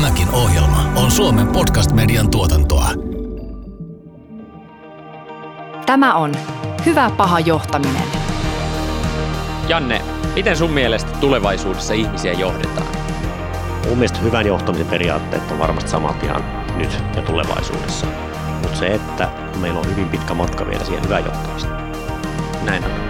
Tämäkin ohjelma on Suomen podcast-median tuotantoa. Tämä on Hyvä paha johtaminen. Janne, miten sun mielestä tulevaisuudessa ihmisiä johdetaan? Mun mielestä hyvän johtamisen periaatteet on varmasti samat ihan nyt ja tulevaisuudessa. Mutta se, että meillä on hyvin pitkä matka vielä siihen hyvään johtamiseen. Näin on.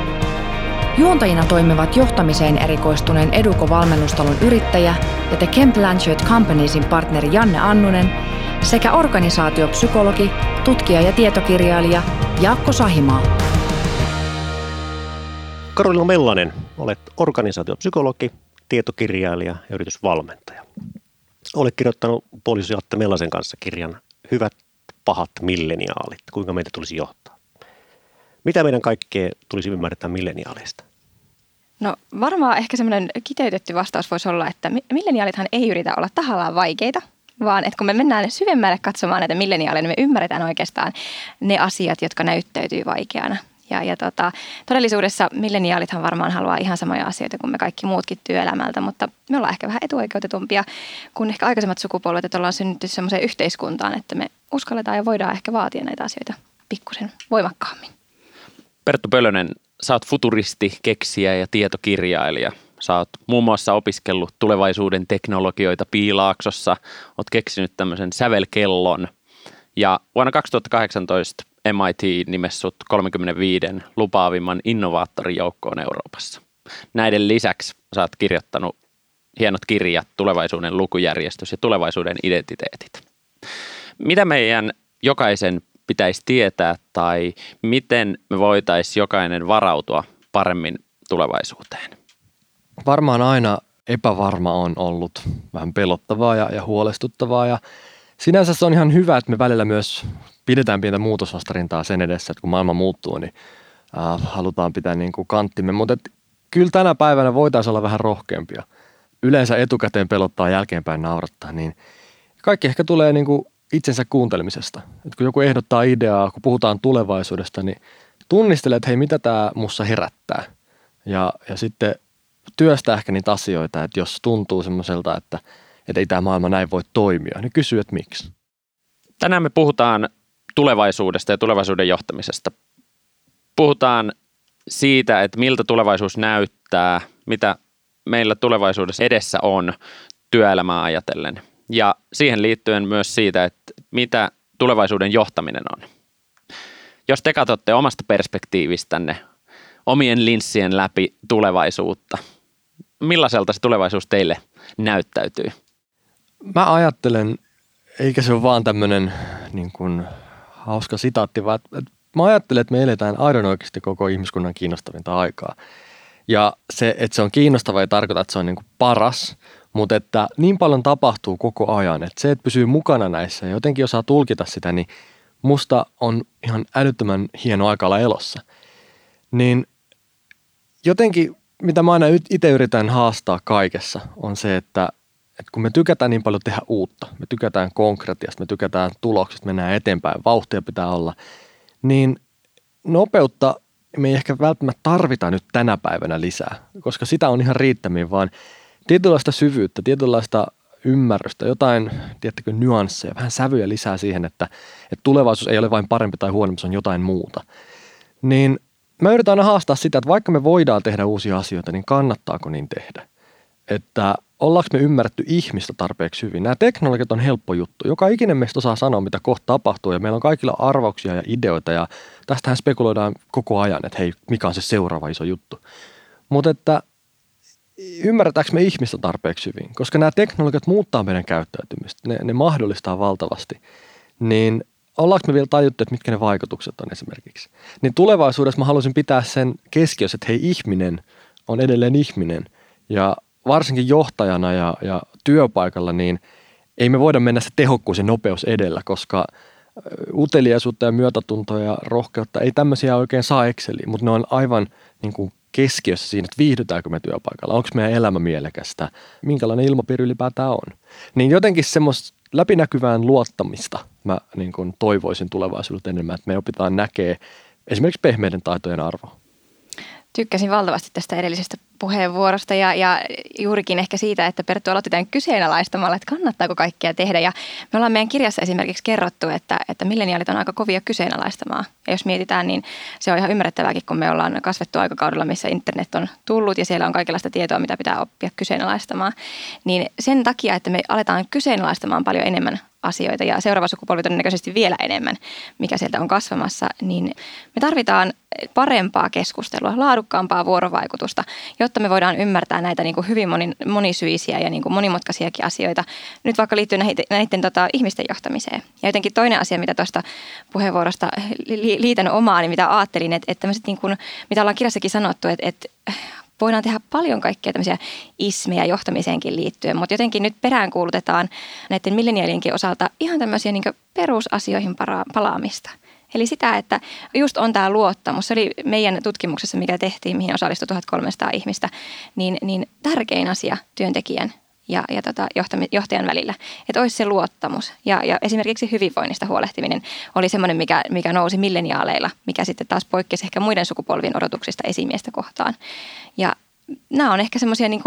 Juontajina toimivat johtamiseen erikoistuneen Eduko-valmennustalon yrittäjä ja The Kemp Blanchard Companiesin partneri Janne Annunen sekä organisaatiopsykologi, tutkija ja tietokirjailija Jaakko Sahimaa. Karolina Mellanen, olet organisaatiopsykologi, tietokirjailija ja yritysvalmentaja. Olet kirjoittanut poliisi Atte Mellasen kanssa kirjan Hyvät pahat milleniaalit, kuinka meitä tulisi johtaa. Mitä meidän kaikkea tulisi ymmärtää milleniaaleista? No varmaan ehkä semmoinen kiteytetty vastaus voisi olla, että milleniaalithan ei yritä olla tahallaan vaikeita, vaan että kun me mennään syvemmälle katsomaan näitä milleniaaleja, niin me ymmärretään oikeastaan ne asiat, jotka näyttäytyy vaikeana. Ja, ja tota, todellisuudessa milleniaalithan varmaan haluaa ihan samoja asioita kuin me kaikki muutkin työelämältä, mutta me ollaan ehkä vähän etuoikeutetumpia kuin ehkä aikaisemmat sukupolvet, että ollaan synnytty semmoiseen yhteiskuntaan, että me uskalletaan ja voidaan ehkä vaatia näitä asioita pikkusen voimakkaammin. Perttu Pölönen, sä oot futuristi, keksijä ja tietokirjailija. Sä oot muun muassa opiskellut tulevaisuuden teknologioita Piilaaksossa, oot keksinyt tämmöisen sävelkellon. Ja vuonna 2018 MIT nimessut 35 lupaavimman innovaattorijoukkoon Euroopassa. Näiden lisäksi sä oot kirjoittanut hienot kirjat, tulevaisuuden lukujärjestys ja tulevaisuuden identiteetit. Mitä meidän jokaisen pitäisi tietää tai miten me voitaisiin jokainen varautua paremmin tulevaisuuteen? Varmaan aina epävarma on ollut vähän pelottavaa ja, ja huolestuttavaa ja sinänsä se on ihan hyvä, että me välillä myös pidetään pientä muutosvastarintaa sen edessä, että kun maailma muuttuu, niin äh, halutaan pitää niin kuin kanttimme, mutta et, kyllä tänä päivänä voitaisiin olla vähän rohkeampia. Yleensä etukäteen pelottaa jälkeenpäin naurattaa, niin kaikki ehkä tulee niin kuin itsensä kuuntelemisesta. Et kun joku ehdottaa ideaa, kun puhutaan tulevaisuudesta, niin tunnistele, että hei, mitä tämä mussa herättää. Ja, ja sitten työstää ehkä niitä asioita, että jos tuntuu semmoiselta, että, että ei tämä maailma näin voi toimia, niin kysy, että miksi. Tänään me puhutaan tulevaisuudesta ja tulevaisuuden johtamisesta. Puhutaan siitä, että miltä tulevaisuus näyttää, mitä meillä tulevaisuudessa edessä on työelämää ajatellen – ja siihen liittyen myös siitä, että mitä tulevaisuuden johtaminen on. Jos te katsotte omasta perspektiivistänne omien linssien läpi tulevaisuutta, millaiselta se tulevaisuus teille näyttäytyy? Mä ajattelen, eikä se ole vaan tämmöinen niin kuin, hauska sitaatti, vaan että mä ajattelen, että me eletään aivan oikeasti koko ihmiskunnan kiinnostavinta aikaa. Ja se, että se on kiinnostava ei tarkoita, että se on niin kuin paras, mutta että niin paljon tapahtuu koko ajan, että se, että pysyy mukana näissä ja jotenkin osaa tulkita sitä, niin musta on ihan älyttömän hieno aika olla elossa. Niin jotenkin, mitä mä aina itse yritän haastaa kaikessa, on se, että, että kun me tykätään niin paljon tehdä uutta, me tykätään konkretiasta, me tykätään tuloksista, mennään eteenpäin, vauhtia pitää olla, niin nopeutta me ei ehkä välttämättä tarvita nyt tänä päivänä lisää, koska sitä on ihan riittämiin, vaan – tietynlaista syvyyttä, tietynlaista ymmärrystä, jotain, tiettäkö, nyansseja, vähän sävyjä lisää siihen, että, että tulevaisuus ei ole vain parempi tai huonompi, se on jotain muuta. Niin mä yritän aina haastaa sitä, että vaikka me voidaan tehdä uusia asioita, niin kannattaako niin tehdä? Että ollaanko me ymmärretty ihmistä tarpeeksi hyvin? Nämä teknologiat on helppo juttu. Joka ikinen meistä osaa sanoa, mitä kohta tapahtuu ja meillä on kaikilla arvauksia ja ideoita ja tästähän spekuloidaan koko ajan, että hei, mikä on se seuraava iso juttu. Mutta että ymmärretäänkö me ihmistä tarpeeksi hyvin, koska nämä teknologiat muuttaa meidän käyttäytymistä, ne, ne mahdollistaa valtavasti, niin ollaanko me vielä tajuttu, että mitkä ne vaikutukset on esimerkiksi. Niin tulevaisuudessa mä haluaisin pitää sen keskiössä, että hei ihminen on edelleen ihminen. Ja varsinkin johtajana ja, ja työpaikalla, niin ei me voida mennä se tehokkuus ja nopeus edellä, koska uteliaisuutta ja myötätuntoa ja rohkeutta, ei tämmöisiä oikein saa Exceliin, mutta ne on aivan niin kuin keskiössä siinä, että viihdytäänkö me työpaikalla, onko meidän elämä mielekästä, minkälainen ilmapiiri ylipäätään on. Niin jotenkin semmoista läpinäkyvään luottamista mä niin kuin toivoisin tulevaisuudelta enemmän, että me opitaan näkee esimerkiksi pehmeiden taitojen arvo. Tykkäsin valtavasti tästä edellisestä puheenvuorosta ja, ja juurikin ehkä siitä, että Perttu aloitti tämän kyseenalaistamalla, että kannattaako kaikkea tehdä. Ja me ollaan meidän kirjassa esimerkiksi kerrottu, että, että milleniaalit on aika kovia kyseenalaistamaan. Ja jos mietitään, niin se on ihan ymmärrettävääkin, kun me ollaan kasvettu aikakaudella, missä internet on tullut ja siellä on kaikenlaista tietoa, mitä pitää oppia kyseenalaistamaan. Niin sen takia, että me aletaan kyseenalaistamaan paljon enemmän asioita ja seuraava sukupolvi todennäköisesti vielä enemmän, mikä sieltä on kasvamassa, niin me tarvitaan parempaa keskustelua, laadukkaampaa vuorovaikutusta, jotta me voidaan ymmärtää näitä niin kuin hyvin moni, monisyisiä ja niin kuin monimutkaisiakin asioita, nyt vaikka liittyen näiden, näiden tota, ihmisten johtamiseen. Ja jotenkin toinen asia, mitä tuosta puheenvuorosta liitän omaan, niin mitä ajattelin, että, että niin kuin, mitä ollaan kirjassakin sanottu, että, että voidaan tehdä paljon kaikkea tämmöisiä ismejä johtamiseenkin liittyen, mutta jotenkin nyt peräänkuulutetaan näiden milleniaalienkin osalta ihan tämmöisiä niin perusasioihin palaamista. Eli sitä, että just on tämä luottamus. Se oli meidän tutkimuksessa, mikä tehtiin, mihin osallistui 1300 ihmistä, niin, niin tärkein asia työntekijän ja, ja tota johtajan välillä, että olisi se luottamus. Ja, ja esimerkiksi hyvinvoinnista huolehtiminen oli semmoinen, mikä, mikä nousi milleniaaleilla, mikä sitten taas poikkesi ehkä muiden sukupolvien odotuksista esimiestä kohtaan. Ja nämä on ehkä semmoisia niin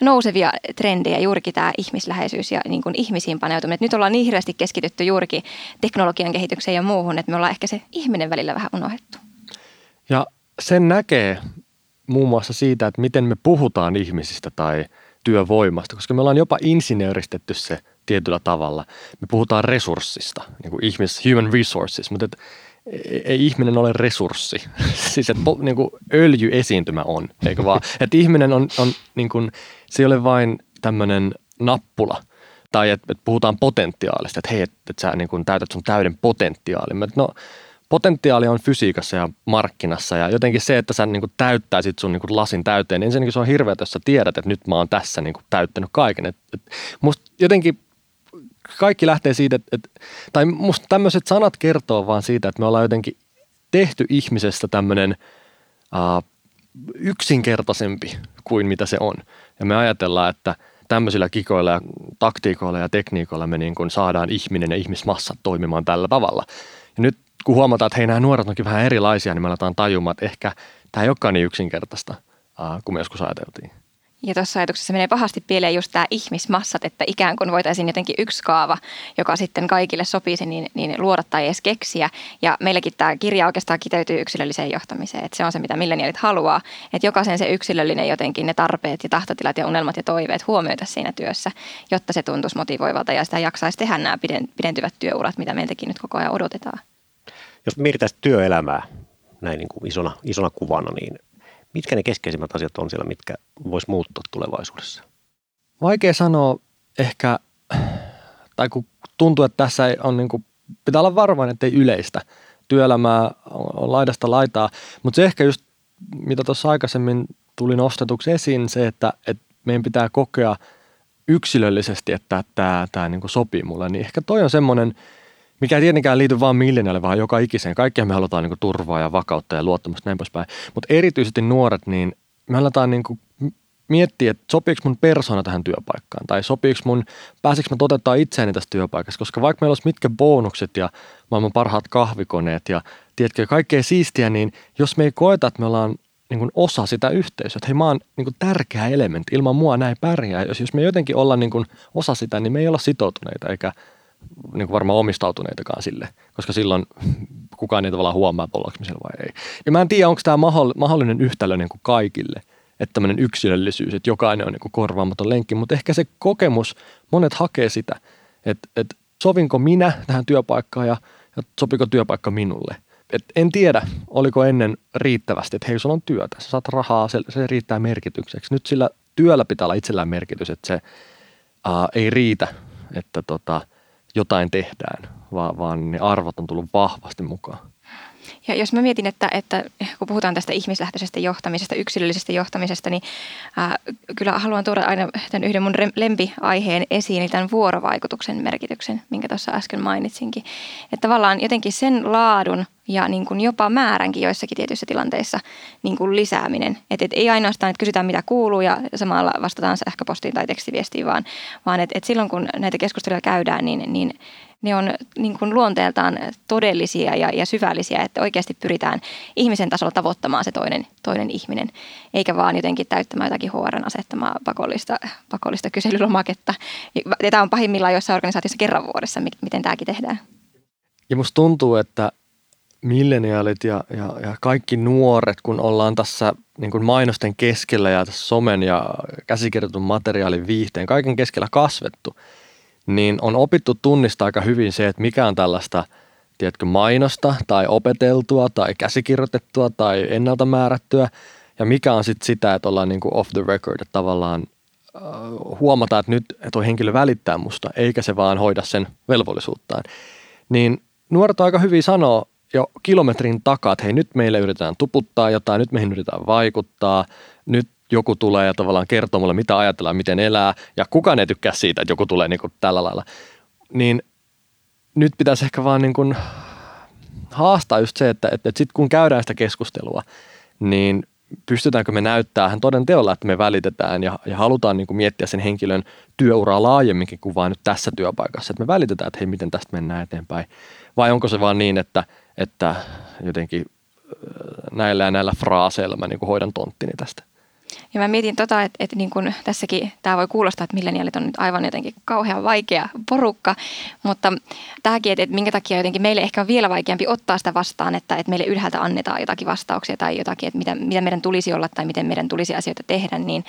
nousevia trendejä, juurikin tämä ihmisläheisyys ja niin kuin ihmisiin paneutuminen. Nyt ollaan niin hirveästi keskitytty juurikin teknologian kehitykseen ja muuhun, että me ollaan ehkä se ihminen välillä vähän unohdettu. Ja sen näkee muun muassa siitä, että miten me puhutaan ihmisistä tai työvoimasta, koska me ollaan jopa insinööristetty se tietyllä tavalla. Me puhutaan resurssista, niin kuin ihmis, human resources, mutta ei ihminen ole resurssi. siis että niin kuin öljyesiintymä on, eikö vaan? Että ihminen on, on niin kuin, se ei ole vain tämmöinen nappula. Tai että et puhutaan potentiaalista, että hei, että et sä niin kuin täytät sun täyden potentiaalin. No potentiaali on fysiikassa ja markkinassa ja jotenkin se, että sä niin kuin täyttäisit sun niin kuin lasin täyteen, niin ensinnäkin se on hirveä, jos sä tiedät, että nyt mä oon tässä niin kuin täyttänyt kaiken. Et, et, musta jotenkin kaikki lähtee siitä, että, että tai musta tämmöiset sanat kertoo vaan siitä, että me ollaan jotenkin tehty ihmisestä tämmöinen uh, yksinkertaisempi kuin mitä se on. Ja me ajatellaan, että tämmöisillä kikoilla ja taktiikoilla ja tekniikoilla me niin kuin saadaan ihminen ja ihmismassa toimimaan tällä tavalla. Ja nyt kun huomataan, että hei nämä nuoret onkin vähän erilaisia, niin me aletaan tajumaan, että ehkä tämä ei olekaan niin yksinkertaista uh, kuin me joskus ajateltiin. Ja tuossa ajatuksessa menee pahasti pieleen just tämä ihmismassat, että ikään kuin voitaisiin jotenkin yksi kaava, joka sitten kaikille sopisi, niin, niin luoda tai edes keksiä. Ja meilläkin tämä kirja oikeastaan kiteytyy yksilölliseen johtamiseen, että se on se, mitä milleniaalit haluaa. Että jokaisen se yksilöllinen jotenkin ne tarpeet ja tahtotilat ja unelmat ja toiveet huomioita siinä työssä, jotta se tuntuisi motivoivalta ja sitä jaksaisi tehdä nämä pidentyvät työurat, mitä meiltäkin nyt koko ajan odotetaan. Jos mietitään työelämää näin niin kuin isona, isona kuvana, niin Mitkä ne keskeisimmät asiat on siellä, mitkä vois muuttua tulevaisuudessa? Vaikea sanoa ehkä, tai kun tuntuu, että tässä on niin kuin, pitää olla varovainen, että ei yleistä. Työelämää on laidasta laitaa, mutta se ehkä just, mitä tuossa aikaisemmin tuli nostetuksi esiin, se, että, että meidän pitää kokea yksilöllisesti, että tämä, tämä niin sopii mulle, niin ehkä toi on semmoinen – mikä ei tietenkään liity vain millenialle, vaan joka ikiseen. Kaikkia me halutaan niin turvaa ja vakautta ja luottamusta näin poispäin. Mutta erityisesti nuoret, niin me aletaan niin kuin miettiä, että sopiiko mun persona tähän työpaikkaan tai sopiiko mun, pääsikö mä toteuttaa itseäni tästä työpaikasta, koska vaikka meillä olisi mitkä bonukset ja maailman parhaat kahvikoneet ja tiedätkö, kaikkea siistiä, niin jos me ei koeta, että me ollaan niin kuin osa sitä yhteisöä, että hei mä oon niin kuin tärkeä elementti, ilman mua näin pärjää. Jos, jos me jotenkin ollaan niin kuin osa sitä, niin me ei olla sitoutuneita eikä niin kuin varmaan omistautuneitakaan sille, koska silloin kukaan ei tavallaan huomaa, ollaanko siellä vai ei. Ja mä en tiedä, onko tämä mahdollinen yhtälö niin kuin kaikille, että tämmöinen yksilöllisyys, että jokainen on niin kuin korvaamaton lenkki, mutta ehkä se kokemus, monet hakee sitä, että, että sovinko minä tähän työpaikkaan ja, ja sopiko työpaikka minulle. Et en tiedä, oliko ennen riittävästi, että hei, sulla on työtä, sä saat rahaa, se, se riittää merkitykseksi. Nyt sillä työllä pitää olla itsellään merkitys, että se ää, ei riitä, että tota, jotain tehdään, vaan, vaan ne arvot on tullut vahvasti mukaan. Ja jos mä mietin, että, että kun puhutaan tästä ihmislähtöisestä johtamisesta, yksilöllisestä johtamisesta, niin ää, kyllä haluan tuoda aina tämän yhden mun lempiaiheen esiin, eli tämän vuorovaikutuksen merkityksen, minkä tuossa äsken mainitsinkin. Että tavallaan jotenkin sen laadun ja niin kuin jopa määränkin joissakin tietyissä tilanteissa niin kuin lisääminen. Että et ei ainoastaan, että kysytään mitä kuuluu ja samalla vastataan sähköpostiin tai tekstiviestiin, vaan, vaan että et silloin kun näitä keskusteluja käydään, niin, niin ne on niin kuin luonteeltaan todellisia ja, ja syvällisiä, että oikeasti pyritään ihmisen tasolla tavoittamaan se toinen, toinen ihminen, eikä vaan jotenkin täyttämään jotakin HRn asettamaa pakollista, pakollista kyselylomaketta. Ja tämä on pahimmillaan joissain organisaatiossa kerran vuodessa, miten tämäkin tehdään. Ja musta tuntuu, että milleniaalit ja, ja, ja kaikki nuoret, kun ollaan tässä niin kuin mainosten keskellä ja tässä somen ja käsikirjoitun materiaalin viihteen, kaiken keskellä kasvettu – niin on opittu tunnistaa aika hyvin se, että mikä on tällaista tiedätkö, mainosta tai opeteltua tai käsikirjoitettua tai ennalta määrättyä ja mikä on sitten sitä, että ollaan niin kuin off the record, että tavallaan äh, huomataan, että nyt tuo henkilö välittää musta, eikä se vaan hoida sen velvollisuuttaan. Niin nuoret aika hyvin sanoo jo kilometrin takaa, että hei nyt meille yritetään tuputtaa jotain, nyt meihin yritetään vaikuttaa, nyt joku tulee ja tavallaan kertoo mulle, mitä ajatellaan, miten elää, ja kukaan ei tykkää siitä, että joku tulee niin kuin tällä lailla. Niin nyt pitäisi ehkä vaan niin kuin haastaa just se, että, että, sitten kun käydään sitä keskustelua, niin pystytäänkö me näyttämään toden teolla, että me välitetään ja, ja halutaan niin kuin miettiä sen henkilön työuraa laajemminkin kuin vain nyt tässä työpaikassa. Että me välitetään, että hei, miten tästä mennään eteenpäin. Vai onko se vaan niin, että, että jotenkin näillä ja näillä fraaseilla mä niin kuin hoidan tonttini tästä. Ja mä mietin tota, että, että niin kun tässäkin tämä voi kuulostaa, että milleniaalit on nyt aivan jotenkin kauhean vaikea porukka, mutta tämäkin, että, että minkä takia jotenkin meille ehkä on vielä vaikeampi ottaa sitä vastaan, että, että meille ylhäältä annetaan jotakin vastauksia tai jotakin, että mitä, mitä meidän tulisi olla tai miten meidän tulisi asioita tehdä, niin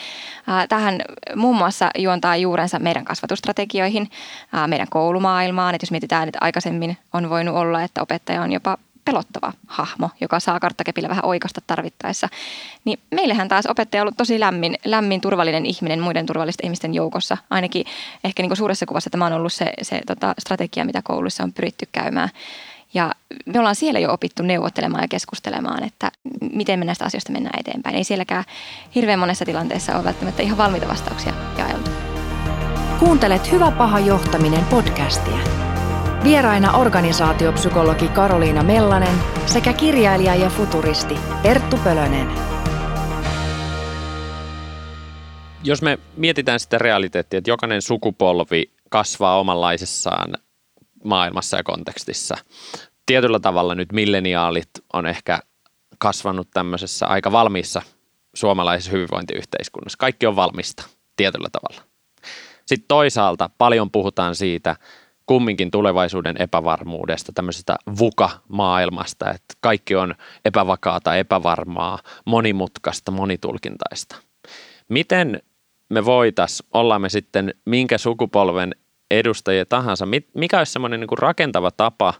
ää, tähän muun muassa juontaa juurensa meidän kasvatustrategioihin, ää, meidän koulumaailmaan, että jos mietitään, että aikaisemmin on voinut olla, että opettaja on jopa pelottava hahmo, joka saa karttakepillä vähän oikasta tarvittaessa. Niin meillähän taas opettaja on ollut tosi lämmin, lämmin turvallinen ihminen muiden turvallisten ihmisten joukossa. Ainakin ehkä niin kuin suuressa kuvassa tämä on ollut se, se tota, strategia, mitä kouluissa on pyritty käymään. Ja me ollaan siellä jo opittu neuvottelemaan ja keskustelemaan, että miten me näistä asioista mennään eteenpäin. Ei sielläkään hirveän monessa tilanteessa ole välttämättä ihan valmiita vastauksia jaeltu. Kuuntelet Hyvä paha johtaminen podcastia. Vieraina organisaatiopsykologi Karoliina Mellanen sekä kirjailija ja futuristi Erttu Pölönen. Jos me mietitään sitä realiteettia, että jokainen sukupolvi kasvaa omanlaisessaan maailmassa ja kontekstissa. Tietyllä tavalla nyt milleniaalit on ehkä kasvanut tämmöisessä aika valmiissa suomalaisessa hyvinvointiyhteiskunnassa. Kaikki on valmista tietyllä tavalla. Sitten toisaalta paljon puhutaan siitä, kumminkin tulevaisuuden epävarmuudesta, tämmöisestä VUKA-maailmasta, että kaikki on epävakaata, epävarmaa, monimutkaista, monitulkintaista. Miten me voitaisiin, ollaan me sitten minkä sukupolven edustajia tahansa, mikä olisi semmoinen niin rakentava tapa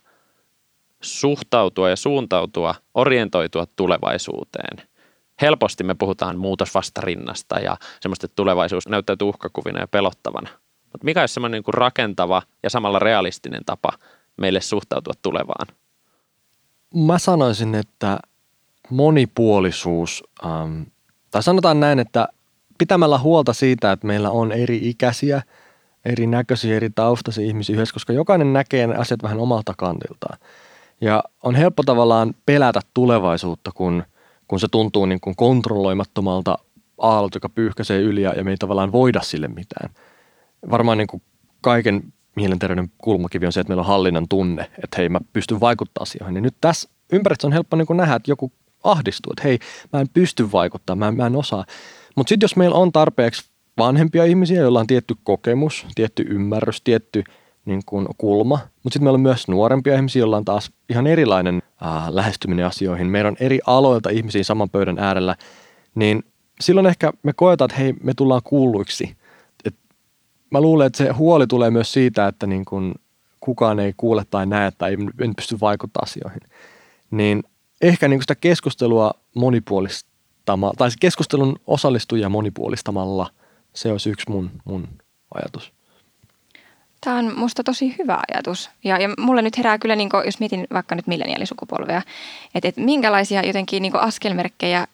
suhtautua ja suuntautua, orientoitua tulevaisuuteen – helposti me puhutaan muutosvastarinnasta ja semmoista, että tulevaisuus näyttäytyy uhkakuvina ja pelottavana. Mutta mikä olisi semmoinen niin rakentava ja samalla realistinen tapa meille suhtautua tulevaan? Mä sanoisin, että monipuolisuus, ähm, tai sanotaan näin, että pitämällä huolta siitä, että meillä on eri ikäisiä, eri näköisiä, eri taustaisia ihmisiä yhdessä, koska jokainen näkee ne asiat vähän omalta kantiltaan. Ja on helppo tavallaan pelätä tulevaisuutta, kun, kun se tuntuu niin kuin kontrolloimattomalta aallot, joka pyyhkäisee yli ja me ei tavallaan voida sille mitään – varmaan niin kuin kaiken mielenterveyden kulmakivi on se, että meillä on hallinnan tunne, että hei mä pystyn vaikuttamaan asioihin. Niin nyt tässä ympäristössä on helppo niin kuin nähdä, että joku ahdistuu, että hei mä en pysty vaikuttamaan, mä en, mä en osaa. Mutta sitten jos meillä on tarpeeksi vanhempia ihmisiä, joilla on tietty kokemus, tietty ymmärrys, tietty niin kuin kulma, mutta sitten meillä on myös nuorempia ihmisiä, joilla on taas ihan erilainen ää, lähestyminen asioihin. Meillä on eri aloilta ihmisiä saman pöydän äärellä, niin silloin ehkä me koetaan, että hei, me tullaan kuulluiksi – mä luulen, että se huoli tulee myös siitä, että niin kun kukaan ei kuule tai näe tai ei pysty vaikuttamaan asioihin. Niin ehkä niin sitä keskustelua monipuolistamalla, tai keskustelun osallistujia monipuolistamalla, se olisi yksi mun, mun ajatus. Tämä on musta tosi hyvä ajatus. Ja, ja mulle nyt herää kyllä, niin kuin, jos mietin vaikka nyt milleniaalisukupolvea, että, että minkälaisia jotenkin niin askelmerkkejä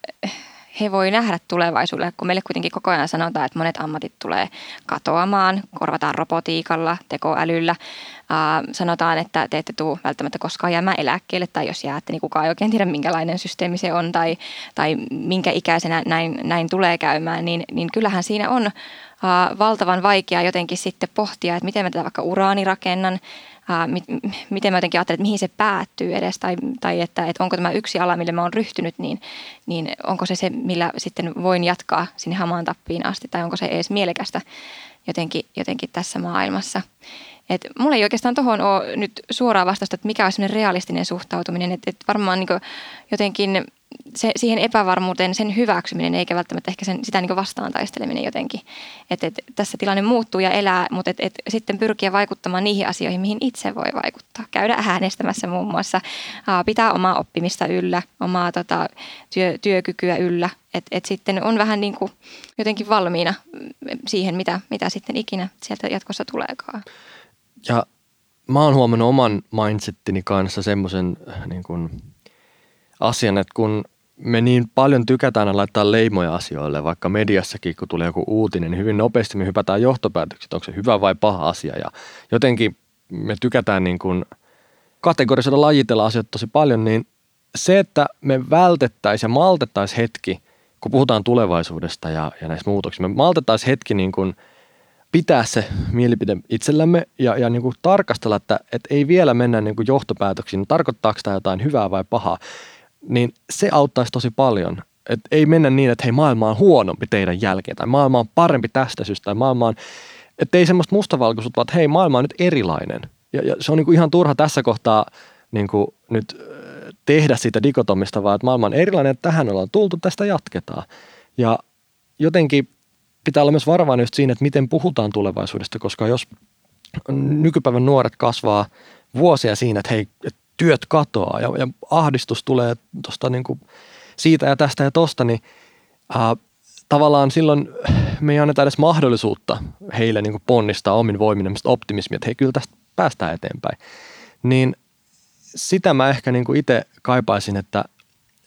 he voi nähdä tulevaisuudelle, kun meille kuitenkin koko ajan sanotaan, että monet ammatit tulee katoamaan, korvataan robotiikalla, tekoälyllä. Äh, sanotaan, että te ette tule välttämättä koskaan jäämään eläkkeelle, tai jos jäätte, niin kukaan ei oikein tiedä, minkälainen systeemi se on, tai, tai minkä ikäisenä näin, näin tulee käymään, niin, niin kyllähän siinä on äh, valtavan vaikea jotenkin sitten pohtia, että miten mä tätä vaikka uraani rakennan, ää, mit, miten mä jotenkin ajattelen, että mihin se päättyy edes, tai, tai että, että onko tämä yksi ala, mille mä oon ryhtynyt, niin, niin onko se se, millä sitten voin jatkaa sinne hamaan tappiin asti, tai onko se edes mielekästä jotenkin, jotenkin tässä maailmassa. Et mulla ei oikeastaan tuohon ole nyt suoraa vastausta, että mikä on realistinen suhtautuminen. Että et varmaan niin jotenkin se, siihen epävarmuuteen sen hyväksyminen, eikä välttämättä ehkä sen, sitä niin vastaan taisteleminen jotenkin. Että et, tässä tilanne muuttuu ja elää, mutta et, et, sitten pyrkiä vaikuttamaan niihin asioihin, mihin itse voi vaikuttaa. Käydä äänestämässä muun muassa, pitää omaa oppimista yllä, omaa tota, työ, työkykyä yllä. Että et sitten on vähän niin kuin jotenkin valmiina siihen, mitä, mitä sitten ikinä sieltä jatkossa tuleekaan. Ja mä oon huomannut oman mindsettini kanssa semmoisen niin kuin – asian, että kun me niin paljon tykätään laittaa leimoja asioille, vaikka mediassakin, kun tulee joku uutinen, niin hyvin nopeasti me hypätään johtopäätökset, onko se hyvä vai paha asia. Ja jotenkin me tykätään niin kuin kategorisoida lajitella asioita tosi paljon, niin se, että me vältettäisiin ja maltettaisiin hetki, kun puhutaan tulevaisuudesta ja, ja näistä muutoksista, me maltettaisiin hetki niin kuin pitää se mielipide itsellämme ja, ja niin kuin tarkastella, että, että ei vielä mennä niin kuin johtopäätöksiin, tarkoittaako tämä jotain hyvää vai pahaa niin se auttaisi tosi paljon. Et ei mennä niin, että hei maailma on huonompi teidän jälkeen tai maailma on parempi tästä syystä tai maailma on, että ei semmoista mustavalkoisuutta, vaan että hei maailma on nyt erilainen. Ja, ja se on niinku ihan turha tässä kohtaa niinku nyt tehdä siitä dikotomista, vaan että maailma on erilainen, että tähän ollaan tultu, tästä jatketaan. Ja jotenkin pitää olla myös varovainen just siinä, että miten puhutaan tulevaisuudesta, koska jos nykypäivän nuoret kasvaa vuosia siinä, että hei, työt katoaa ja, ja ahdistus tulee tosta niin kuin siitä ja tästä ja tosta, niin ää, tavallaan silloin me ei anneta edes mahdollisuutta heille niin kuin ponnistaa omin voimin optimismia, että hei kyllä tästä päästään eteenpäin. Niin sitä mä ehkä niin kuin itse kaipaisin, että,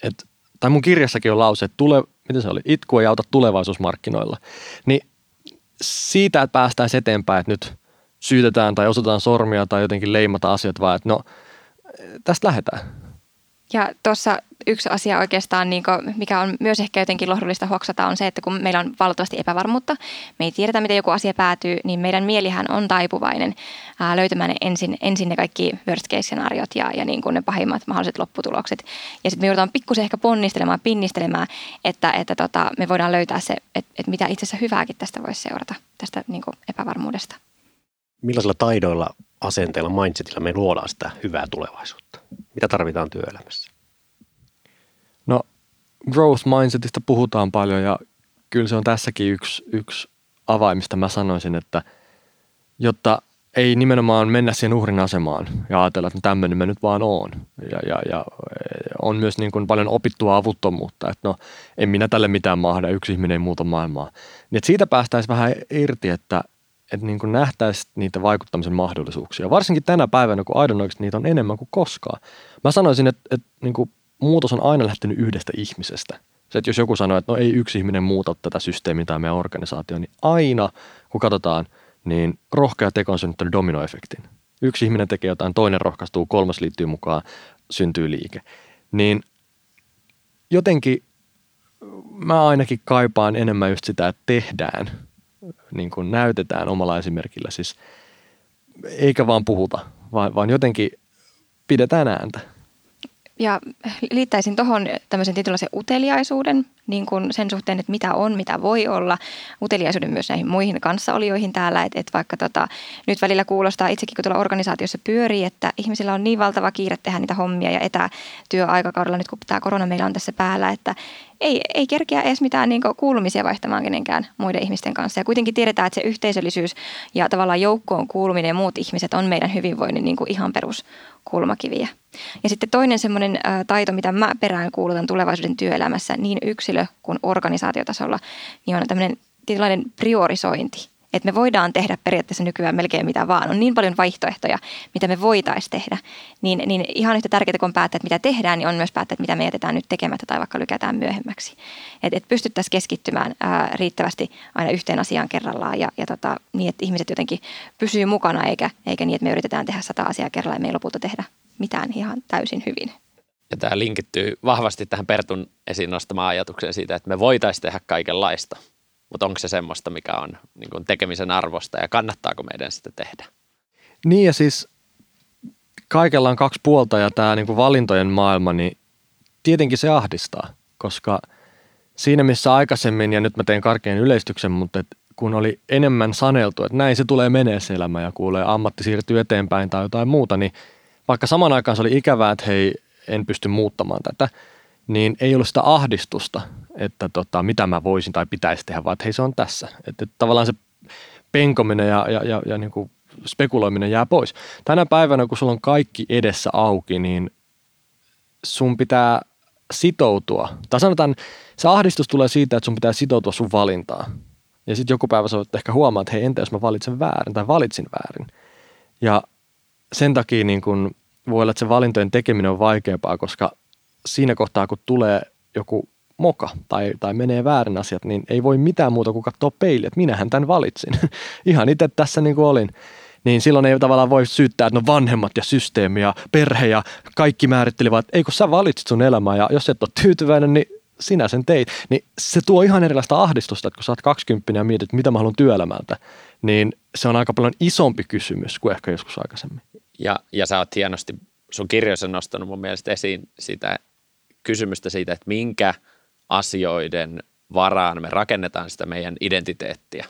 että, tai mun kirjassakin on lause, että tule, miten se oli, itku ei auta tulevaisuusmarkkinoilla. Niin siitä, että päästään eteenpäin, että nyt syytetään tai osataan sormia tai jotenkin leimata asiat, vaan että no – tästä lähdetään. Ja tuossa yksi asia oikeastaan, niin kuin, mikä on myös ehkä jotenkin lohdullista hoksata, on se, että kun meillä on valtavasti epävarmuutta, me ei tiedetä, miten joku asia päätyy, niin meidän mielihän on taipuvainen ää, löytämään ne ensin, ensin ne kaikki worst case-scenariot ja, ja niin kuin ne pahimmat mahdolliset lopputulokset. Ja sitten me joudutaan pikkusen ehkä ponnistelemaan, pinnistelemään, että, että tota, me voidaan löytää se, että, että mitä itse asiassa hyvääkin tästä voisi seurata, tästä niin kuin epävarmuudesta. Millaisilla taidoilla asenteella, mindsetillä me luodaan sitä hyvää tulevaisuutta? Mitä tarvitaan työelämässä? No growth mindsetista puhutaan paljon ja kyllä se on tässäkin yksi, yksi avaimista. Mä sanoisin, että jotta ei nimenomaan mennä siihen uhrin asemaan ja ajatella, että tämmöinen mä nyt vaan oon. Ja, ja, ja on myös niin kuin paljon opittua avuttomuutta, että no en minä tälle mitään mahda, yksi ihminen ei muuta maailmaa. Niin että siitä päästäisiin vähän irti, että että niin nähtäisiin niitä vaikuttamisen mahdollisuuksia. Varsinkin tänä päivänä, kun aidon niitä on enemmän kuin koskaan. Mä sanoisin, että, että niin kuin muutos on aina lähtenyt yhdestä ihmisestä. Se, että jos joku sanoo, että no ei yksi ihminen muuta tätä systeemiä tai meidän organisaatio, niin aina kun katsotaan, niin rohkea teko on synnyttänyt dominoefektin. Yksi ihminen tekee jotain, toinen rohkaistuu, kolmas liittyy mukaan, syntyy liike. Niin jotenkin mä ainakin kaipaan enemmän just sitä, että tehdään – niin kuin näytetään omalla esimerkillä. Siis, eikä vaan puhuta, vaan, vaan jotenkin pidetään ääntä. Ja liittäisin tuohon tämmöisen tietynlaisen uteliaisuuden, niin kuin sen suhteen, että mitä on, mitä voi olla. Uteliaisuuden myös näihin muihin kanssaolijoihin täällä, että, että vaikka tota, nyt välillä kuulostaa itsekin, kun tuolla organisaatiossa pyörii, että ihmisillä on niin valtava kiire tehdä niitä hommia ja etätyöaikakaudella nyt kun tämä korona meillä on tässä päällä, että ei, ei kerkeä edes mitään niin kuulumisia vaihtamaan kenenkään muiden ihmisten kanssa. Ja kuitenkin tiedetään, että se yhteisöllisyys ja tavallaan joukkoon kuuluminen ja muut ihmiset on meidän hyvinvoinnin niin kuin ihan peruskulmakiviä. Ja sitten toinen semmoinen taito, mitä mä perään kuulutan tulevaisuuden työelämässä niin yksilö- kuin organisaatiotasolla, niin on tämmöinen tietynlainen priorisointi. että me voidaan tehdä periaatteessa nykyään melkein mitä vaan. On niin paljon vaihtoehtoja, mitä me voitaisiin tehdä. Niin, niin ihan yhtä tärkeää kuin päättää, että mitä tehdään, niin on myös päättää, että mitä me jätetään nyt tekemättä tai vaikka lykätään myöhemmäksi. Että et pystyttäisiin keskittymään ää, riittävästi aina yhteen asiaan kerrallaan ja, ja tota, niin, että ihmiset jotenkin pysyy mukana eikä, eikä niin, että me yritetään tehdä sata asiaa kerrallaan ja me ei lopulta tehdä mitään ihan täysin hyvin. Ja tämä linkittyy vahvasti tähän Pertun esiin nostamaan ajatukseen siitä, että me voitaisiin tehdä kaikenlaista. Mutta onko se semmoista, mikä on niin kuin tekemisen arvosta ja kannattaako meidän sitä tehdä? Niin ja siis kaikella on kaksi puolta ja tämä niin kuin valintojen maailma, niin tietenkin se ahdistaa, koska siinä missä aikaisemmin, ja nyt mä teen karkean yleistyksen, mutta et kun oli enemmän saneltu, että näin se tulee menee se elämä ja kuulee ammatti siirtyy eteenpäin tai jotain muuta, niin vaikka saman aikaan se oli ikävää, että hei, en pysty muuttamaan tätä, niin ei ollut sitä ahdistusta, että tota, mitä mä voisin tai pitäisi tehdä, vaan että hei se on tässä. Että, että tavallaan se penkominen ja, ja, ja, ja niin kuin spekuloiminen jää pois. Tänä päivänä, kun sulla on kaikki edessä auki, niin sun pitää sitoutua. Tai sanotaan, se ahdistus tulee siitä, että sun pitää sitoutua sun valintaan. Ja sitten joku päivä sä ehkä huomaa, että hei, entä jos mä valitsen väärin tai valitsin väärin. Ja sen takia niin kun voi olla, että se valintojen tekeminen on vaikeampaa, koska siinä kohtaa, kun tulee joku moka tai, tai menee väärin asiat, niin ei voi mitään muuta kuin katsoa peiliä, että minähän tämän valitsin. Ihan itse tässä niin kuin olin. Niin silloin ei tavallaan voi syyttää, että no vanhemmat ja systeemi ja perhe ja kaikki määrittelivät, että ei kun sä valitsit sun elämää ja jos et ole tyytyväinen, niin sinä sen teit. Niin se tuo ihan erilaista ahdistusta, että kun sä oot 20 ja mietit, mitä mä haluan työelämältä, niin se on aika paljon isompi kysymys kuin ehkä joskus aikaisemmin. Ja, ja sä oot hienosti sun kirjoissa nostanut mun mielestä esiin sitä kysymystä siitä, että minkä asioiden varaan me rakennetaan sitä meidän identiteettiä,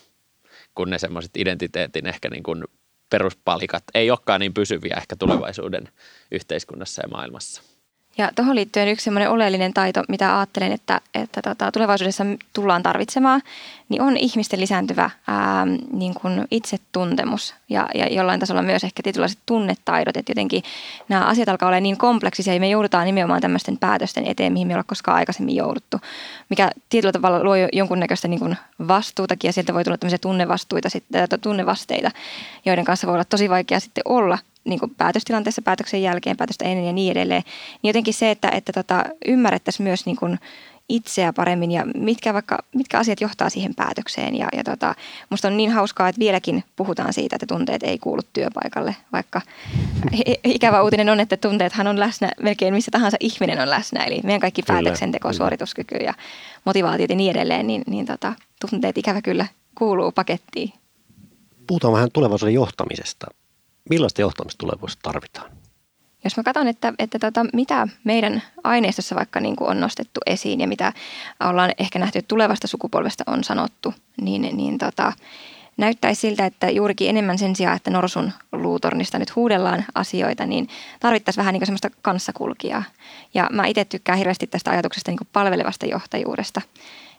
kun ne semmoiset identiteetin ehkä niin kuin peruspalikat ei olekaan niin pysyviä ehkä tulevaisuuden yhteiskunnassa ja maailmassa. Ja tuohon liittyen yksi semmoinen oleellinen taito, mitä ajattelen, että, että tota, tulevaisuudessa tullaan tarvitsemaan, niin on ihmisten lisääntyvä ää, niin kuin itsetuntemus ja, ja jollain tasolla myös ehkä tietynlaiset tunnetaidot. Että jotenkin nämä asiat alkaa olla niin kompleksisia ja me joudutaan nimenomaan tämmöisten päätösten eteen, mihin me ei ole koskaan aikaisemmin jouduttu. Mikä tietyllä tavalla luo jonkunnäköistä niin kuin vastuutakin ja sieltä voi tulla tämmöisiä tunnevastuita, tunnevasteita, joiden kanssa voi olla tosi vaikea sitten olla niin kuin päätöstilanteessa, päätöksen jälkeen, päätöstä ennen ja niin edelleen. Niin jotenkin se, että, että tota, ymmärrettäisiin myös niin kuin itseä paremmin ja mitkä, vaikka, mitkä asiat johtaa siihen päätökseen. Ja, ja tota, musta on niin hauskaa, että vieläkin puhutaan siitä, että tunteet ei kuulu työpaikalle, vaikka ikävä uutinen on, että tunteethan on läsnä melkein missä tahansa ihminen on läsnä. Eli meidän kaikki päätöksenteko, suorituskyky ja motivaatiot ja niin edelleen, niin, niin tota, tunteet ikävä kyllä kuuluu pakettiin. Puhutaan vähän tulevaisuuden johtamisesta. Millaista johtamista tulevaisuudessa tarvitaan? Jos mä katson, että, että tota, mitä meidän aineistossa vaikka niin kuin on nostettu esiin ja mitä ollaan ehkä nähty, tulevasta sukupolvesta on sanottu, niin, niin tota, näyttäisi siltä, että juurikin enemmän sen sijaan, että norsun luutornista nyt huudellaan asioita, niin tarvittaisiin vähän niin kuin semmoista kanssakulkijaa. Ja mä itse tykkään hirveästi tästä ajatuksesta niin kuin palvelevasta johtajuudesta.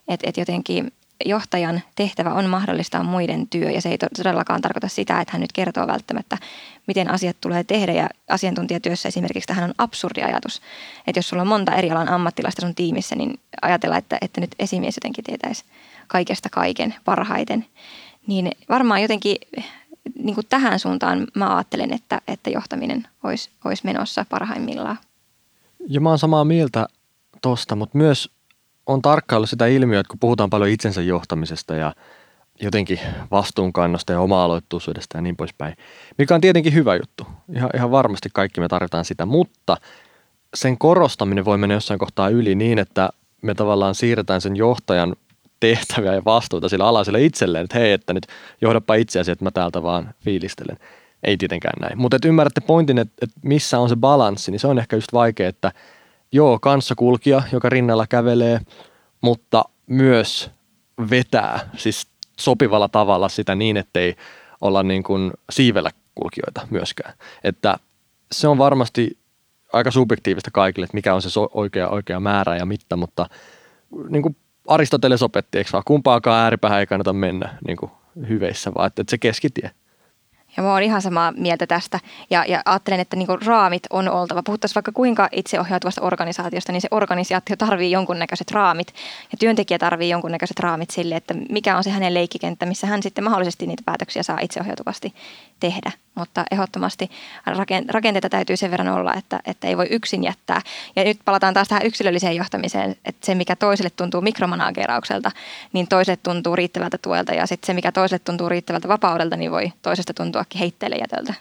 Että et jotenkin johtajan tehtävä on mahdollistaa muiden työ ja se ei todellakaan tarkoita sitä, että hän nyt kertoo välttämättä, miten asiat tulee tehdä ja asiantuntijatyössä esimerkiksi tähän on absurdi ajatus, että jos sulla on monta eri alan ammattilaista sun tiimissä, niin ajatella, että, että nyt esimies jotenkin tietäisi kaikesta kaiken parhaiten, niin varmaan jotenkin niin kuin tähän suuntaan mä ajattelen, että, että johtaminen olisi, olisi menossa parhaimmillaan. Ja mä oon samaa mieltä tosta, mutta myös on tarkkaillut sitä ilmiöä, että kun puhutaan paljon itsensä johtamisesta ja jotenkin vastuunkannosta ja oma-aloittuisuudesta ja niin poispäin, mikä on tietenkin hyvä juttu. Ihan, ihan varmasti kaikki me tarvitaan sitä, mutta sen korostaminen voi mennä jossain kohtaa yli niin, että me tavallaan siirretään sen johtajan tehtäviä ja vastuuta sillä alaiselle itselleen, että hei, että nyt johdapa itseäsi, että mä täältä vaan fiilistelen. Ei tietenkään näin. Mutta ymmärrätte pointin, että, että missä on se balanssi, niin se on ehkä just vaikea, että – joo, kanssakulkija, joka rinnalla kävelee, mutta myös vetää siis sopivalla tavalla sitä niin, ettei olla niin kuin siivellä kulkijoita myöskään. Että se on varmasti aika subjektiivista kaikille, että mikä on se oikea, oikea määrä ja mitta, mutta niin kuin Aristoteles opetti, eikö vaan kumpaakaan ääripäähän ei kannata mennä niin kuin hyveissä, vaan että, että se keskitie. Ja mä oon ihan samaa mieltä tästä ja, ja ajattelen, että niin raamit on oltava. Puhuttaisiin vaikka kuinka itseohjautuvasta organisaatiosta, niin se organisaatio tarvii jonkunnäköiset raamit ja työntekijä tarvii jonkunnäköiset raamit sille, että mikä on se hänen leikkikenttä, missä hän sitten mahdollisesti niitä päätöksiä saa itseohjautuvasti tehdä. Mutta ehdottomasti rakenteita täytyy sen verran olla, että, että ei voi yksin jättää. Ja nyt palataan taas tähän yksilölliseen johtamiseen, että se mikä toiselle tuntuu mikromanageeraukselta, niin toiselle tuntuu riittävältä tuelta ja sitten se mikä toiselle tuntuu riittävältä vapaudelta, niin voi toisesta tuntua heitteillejätöltä.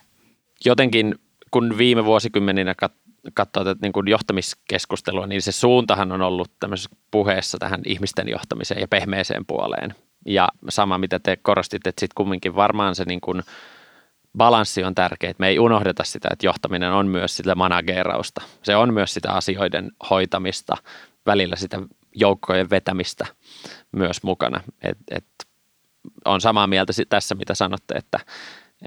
Jotenkin kun viime vuosikymmeninä kat- katsoo tätä niin kuin johtamiskeskustelua, niin se suuntahan on ollut tämmöisessä puheessa tähän ihmisten johtamiseen ja pehmeeseen puoleen. Ja sama, mitä te korostitte, että sitten kumminkin varmaan se niin kuin balanssi on tärkeä, että me ei unohdeta sitä, että johtaminen on myös sitä managerausta. Se on myös sitä asioiden hoitamista, välillä sitä joukkojen vetämistä myös mukana. Et, et on samaa mieltä tässä, mitä sanotte, että,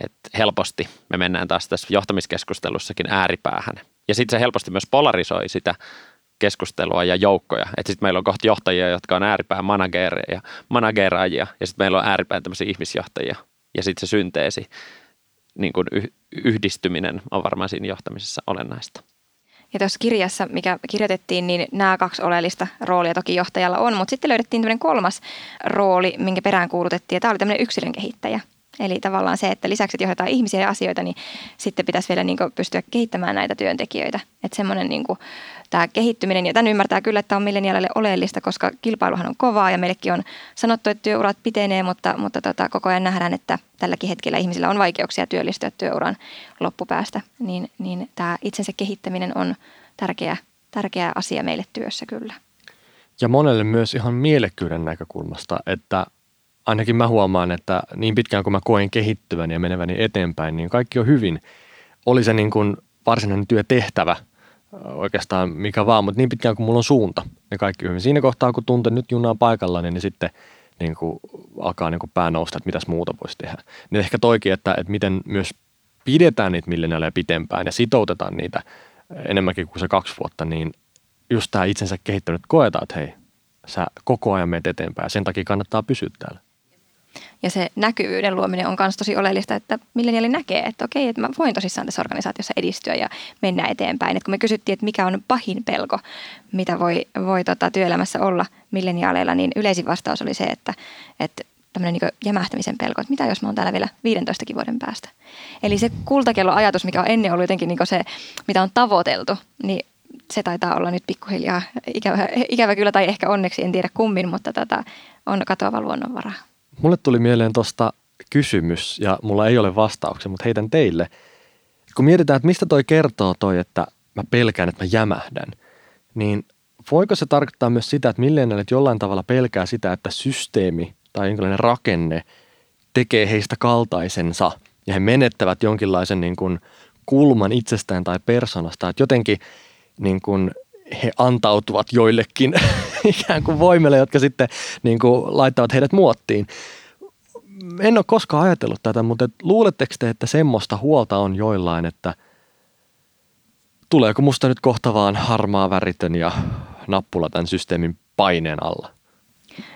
että helposti me mennään taas tässä johtamiskeskustelussakin ääripäähän. Ja sitten se helposti myös polarisoi sitä keskustelua ja joukkoja. Että sitten meillä on kohta johtajia, jotka on ääripään managereja, manageraajia, ja sitten meillä on ääripään tämmöisiä ihmisjohtajia. Ja sitten se synteesi, niin kuin yhdistyminen on varmaan siinä johtamisessa olennaista. Ja tuossa kirjassa, mikä kirjoitettiin, niin nämä kaksi oleellista roolia toki johtajalla on, mutta sitten löydettiin tämmöinen kolmas rooli, minkä perään kuulutettiin, ja tämä oli tämmöinen yksilön kehittäjä. Eli tavallaan se, että lisäksi että johdetaan ihmisiä ja asioita, niin sitten pitäisi vielä niin pystyä kehittämään näitä työntekijöitä. Että semmoinen niin tämä kehittyminen, ja tämän ymmärtää kyllä, että on milleniaalille oleellista, koska kilpailuhan on kovaa ja meillekin on sanottu, että työurat pitenee, mutta, mutta tota, koko ajan nähdään, että tälläkin hetkellä ihmisillä on vaikeuksia työllistyä työuran loppupäästä, niin, niin tämä itsensä kehittäminen on tärkeä, tärkeä asia meille työssä kyllä. Ja monelle myös ihan mielekkyyden näkökulmasta, että ainakin mä huomaan, että niin pitkään kuin mä koen kehittyväni ja meneväni eteenpäin, niin kaikki on hyvin. Oli se niin kuin varsinainen työtehtävä oikeastaan mikä vaan, mutta niin pitkään kuin mulla on suunta, niin kaikki hyvin. Siinä kohtaa, kun tuntee nyt junaa paikalla, niin, niin sitten niin kuin alkaa niin kuin pää nousta, että mitäs muuta voisi tehdä. Niin ehkä toikin, että, että miten myös pidetään niitä milleniaaleja pitempään ja sitoutetaan niitä enemmänkin kuin se kaksi vuotta, niin just tämä itsensä kehittänyt koetaan, että hei, sä koko ajan menet eteenpäin ja sen takia kannattaa pysyä täällä. Ja se näkyvyyden luominen on myös tosi oleellista, että milleniaali näkee, että okei, että mä voin tosissaan tässä organisaatiossa edistyä ja mennä eteenpäin. Et kun me kysyttiin, että mikä on pahin pelko, mitä voi, voi tota, työelämässä olla milleniaaleilla, niin yleisin vastaus oli se, että, että tämmöinen niin jämähtämisen pelko, että mitä jos mä oon täällä vielä 15 vuoden päästä. Eli se kultakello-ajatus, mikä on ennen ollut jotenkin niin se, mitä on tavoiteltu, niin se taitaa olla nyt pikkuhiljaa ikävä, ikävä kyllä tai ehkä onneksi, en tiedä kummin, mutta tota, on katoava luonnonvara. Mulle tuli mieleen tuosta kysymys ja mulla ei ole vastauksia, mutta heitän teille. Kun mietitään, että mistä toi kertoo toi, että mä pelkään, että mä jämähdän, niin voiko se tarkoittaa myös sitä, että milleniaalit jollain tavalla pelkää sitä, että systeemi tai jonkinlainen rakenne tekee heistä kaltaisensa ja he menettävät jonkinlaisen niin kuin kulman itsestään tai persoonasta, että jotenkin niin kuin he antautuvat joillekin ikään kuin voimille, jotka sitten niin kuin laittavat heidät muottiin. En ole koskaan ajatellut tätä, mutta luuletteko te, että semmoista huolta on joillain, että tuleeko musta nyt kohta vaan harmaa väritön ja nappula tämän systeemin paineen alla?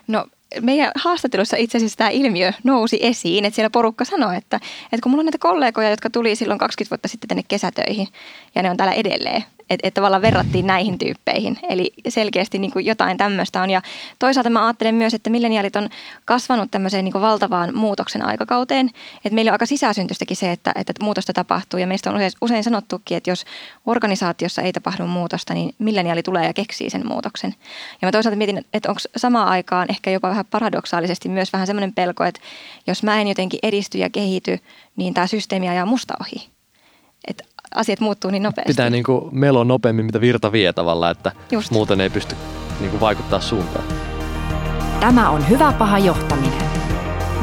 No meidän haastattelussa itse asiassa tämä ilmiö nousi esiin, että siellä porukka sanoi, että, että kun mulla on näitä kollegoja, jotka tuli silloin 20 vuotta sitten tänne kesätöihin ja ne on täällä edelleen, että et tavallaan verrattiin näihin tyyppeihin. Eli selkeästi niin kuin jotain tämmöistä on. Ja toisaalta mä ajattelen myös, että milleniaalit on kasvanut tämmöiseen niin kuin valtavaan muutoksen aikakauteen. Että meillä on aika sisäsyntystäkin se, että, että muutosta tapahtuu. Ja meistä on usein, usein sanottukin, että jos organisaatiossa ei tapahdu muutosta, niin milleniaali tulee ja keksii sen muutoksen. Ja mä toisaalta mietin, että onko samaan aikaan ehkä jopa vähän paradoksaalisesti myös vähän semmoinen pelko, että jos mä en jotenkin edisty ja kehity, niin tämä systeemi ajaa musta ohi. Asiat muuttuu niin nopeasti. Pitää niin kuin melo nopeammin, mitä virta vie tavallaan, että Just. muuten ei pysty niin kuin vaikuttaa suuntaan. Tämä on Hyvä paha johtaminen.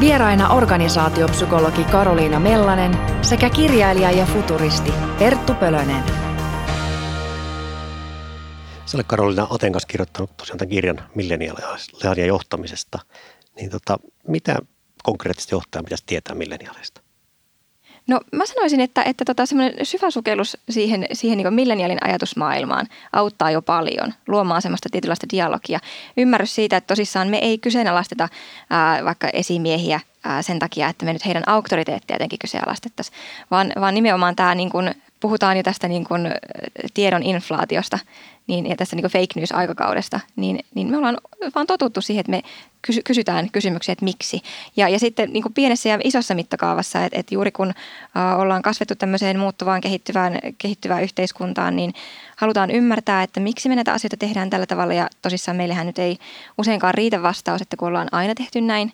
Vieraina organisaatiopsykologi Karoliina Mellanen sekä kirjailija ja futuristi Perttu Pölönen. Sä olet Karoliina Atenkas kirjoittanut tosiaan tämän kirjan milleniaalia johtamisesta. Niin tota, mitä konkreettisesti johtajan pitäisi tietää milleniaaleista? No mä sanoisin, että, että tota, semmoinen syvä sukellus siihen, siihen niin milleniaalin ajatusmaailmaan auttaa jo paljon luomaan semmoista tietynlaista dialogia. Ymmärrys siitä, että tosissaan me ei kyseenalaisteta ää, vaikka esimiehiä ää, sen takia, että me nyt heidän auktoriteettia jotenkin kyseenalaistettaisiin, vaan, vaan nimenomaan tämä niin kuin, puhutaan jo tästä niin kuin tiedon inflaatiosta niin, ja tästä niin fake news-aikakaudesta, niin, niin me ollaan vaan totuttu siihen, että me kysy, kysytään kysymyksiä, että miksi. Ja, ja sitten niin kuin pienessä ja isossa mittakaavassa, että, että juuri kun uh, ollaan kasvettu tämmöiseen muuttuvaan kehittyvään, kehittyvään yhteiskuntaan, niin halutaan ymmärtää, että miksi me näitä asioita tehdään tällä tavalla. Ja tosissaan meillähän nyt ei useinkaan riitä vastaus, että kun ollaan aina tehty näin.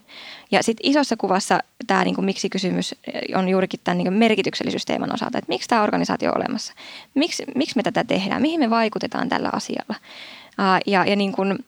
Ja sitten isossa kuvassa tämä niin kuin miksi-kysymys on juurikin tämän niin merkityksellisyysteeman osalta, että miksi tämä organisaatio on olemassa. Miksi, miksi me tätä tehdään, mihin me vaikutetaan tällä asialla. Ja, ja niin kuin,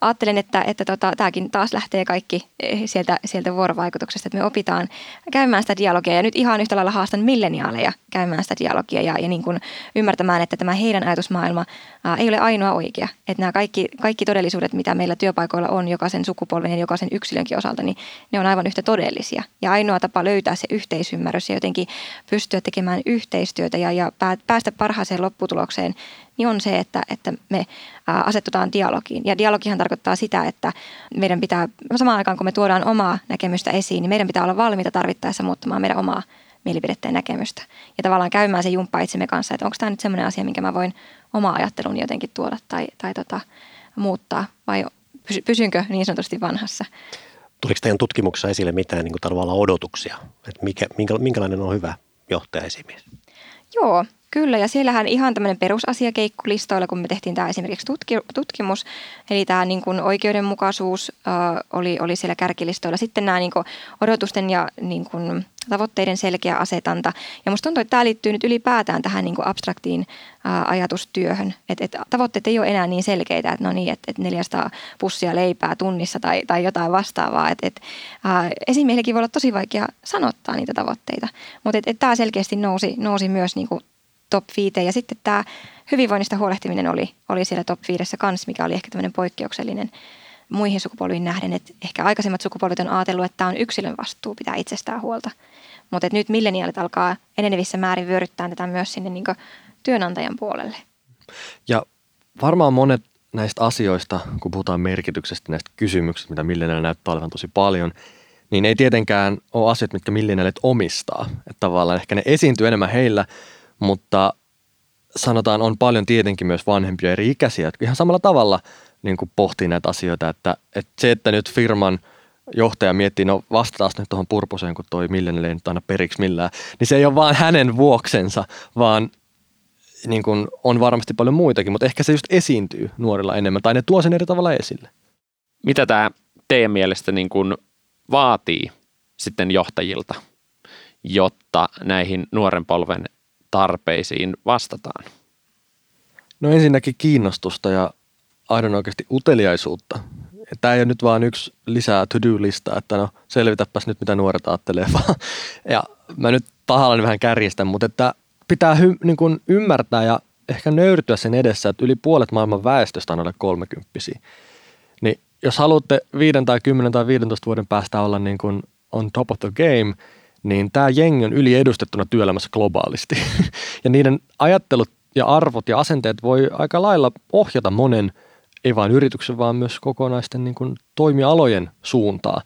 ajattelen, että, että tota, tämäkin taas lähtee kaikki eh, sieltä, sieltä vuorovaikutuksesta, että me opitaan käymään sitä dialogia ja nyt ihan yhtä lailla haastan milleniaaleja käymään sitä dialogia ja, ja niin kuin ymmärtämään, että tämä heidän ajatusmaailma ää, ei ole ainoa oikea. Että nämä kaikki, kaikki todellisuudet, mitä meillä työpaikoilla on jokaisen sukupolven ja jokaisen yksilönkin osalta, niin ne on aivan yhtä todellisia. Ja ainoa tapa löytää se yhteisymmärrys ja jotenkin pystyä tekemään yhteistyötä ja, ja päästä parhaaseen lopputulokseen, niin on se, että, että me asettutaan dialogiin. Ja dialogihan tarkoittaa sitä, että meidän pitää, samaan aikaan kun me tuodaan omaa näkemystä esiin, niin meidän pitää olla valmiita tarvittaessa muuttamaan meidän omaa mielipidettä ja näkemystä. Ja tavallaan käymään se jumppa itsemme kanssa, että onko tämä nyt sellainen asia, minkä mä voin oma ajattelun jotenkin tuoda tai, tai tota, muuttaa, vai pysynkö niin sanotusti vanhassa. Tuliko teidän tutkimuksessa esille mitään niin kuin tavallaan odotuksia, että mikä, minkälainen on hyvä johtaja esimies? Joo, Kyllä, ja siellähän ihan tämmöinen perusasia listoilla, kun me tehtiin tämä esimerkiksi tutki, tutkimus, eli tämä niin kuin oikeudenmukaisuus äh, oli, oli siellä kärkilistoilla. Sitten nämä niin kuin odotusten ja niin kuin tavoitteiden selkeä asetanta. Ja musta tuntuu, että tämä liittyy nyt ylipäätään tähän niin kuin abstraktiin äh, ajatustyöhön. Että et tavoitteet ei ole enää niin selkeitä, että no niin, että et 400 pussia leipää tunnissa tai, tai jotain vastaavaa. Että et, äh, esimiehillekin voi olla tosi vaikea sanottaa niitä tavoitteita. Mutta et, et tämä selkeästi nousi, nousi myös niin kuin top 5. Ja sitten tämä hyvinvoinnista huolehtiminen oli, oli siellä top 5 kanssa, mikä oli ehkä tämmöinen poikkeuksellinen muihin sukupolviin nähden. Että ehkä aikaisemmat sukupolvet on ajatellut, että tämä on yksilön vastuu pitää itsestään huolta. Mutta nyt milleniaalit alkaa enenevissä määrin vyöryttää tätä myös sinne niin työnantajan puolelle. Ja varmaan monet näistä asioista, kun puhutaan merkityksestä, näistä kysymyksistä, mitä milleniaalit näyttää olevan tosi paljon, niin ei tietenkään ole asiat, mitkä milleniaalit omistaa. Että tavallaan ehkä ne esiintyy enemmän heillä, mutta sanotaan on paljon tietenkin myös vanhempia eri ikäisiä, jotka ihan samalla tavalla niin kuin pohtii näitä asioita, että, että se, että nyt firman johtaja miettii, no vastataan nyt tuohon purposeen, kun toi millennial ei nyt aina periksi millään, niin se ei ole vaan hänen vuoksensa, vaan niin kuin on varmasti paljon muitakin, mutta ehkä se just esiintyy nuorilla enemmän, tai ne tuo sen eri tavalla esille. Mitä tämä teidän mielestä niin kuin vaatii sitten johtajilta, jotta näihin nuoren polven tarpeisiin vastataan? No ensinnäkin kiinnostusta ja aidon oikeasti uteliaisuutta. Tämä ei ole nyt vaan yksi lisää to-do-lista, että no selvitäpäs nyt mitä nuoret ajattelee vaan. Ja mä nyt tahallani vähän kärjistän, mutta että pitää hy, niin kuin ymmärtää ja ehkä nöyrtyä sen edessä, että yli puolet maailman väestöstä on alle kolmekymppisiä. Niin jos haluatte viiden tai kymmenen tai 15 vuoden päästä olla niin kuin on top of the game – niin tämä jengi on yliedustettuna työelämässä globaalisti. ja niiden ajattelut ja arvot ja asenteet voi aika lailla ohjata monen, ei vain yrityksen, vaan myös kokonaisten niin kuin toimialojen suuntaa.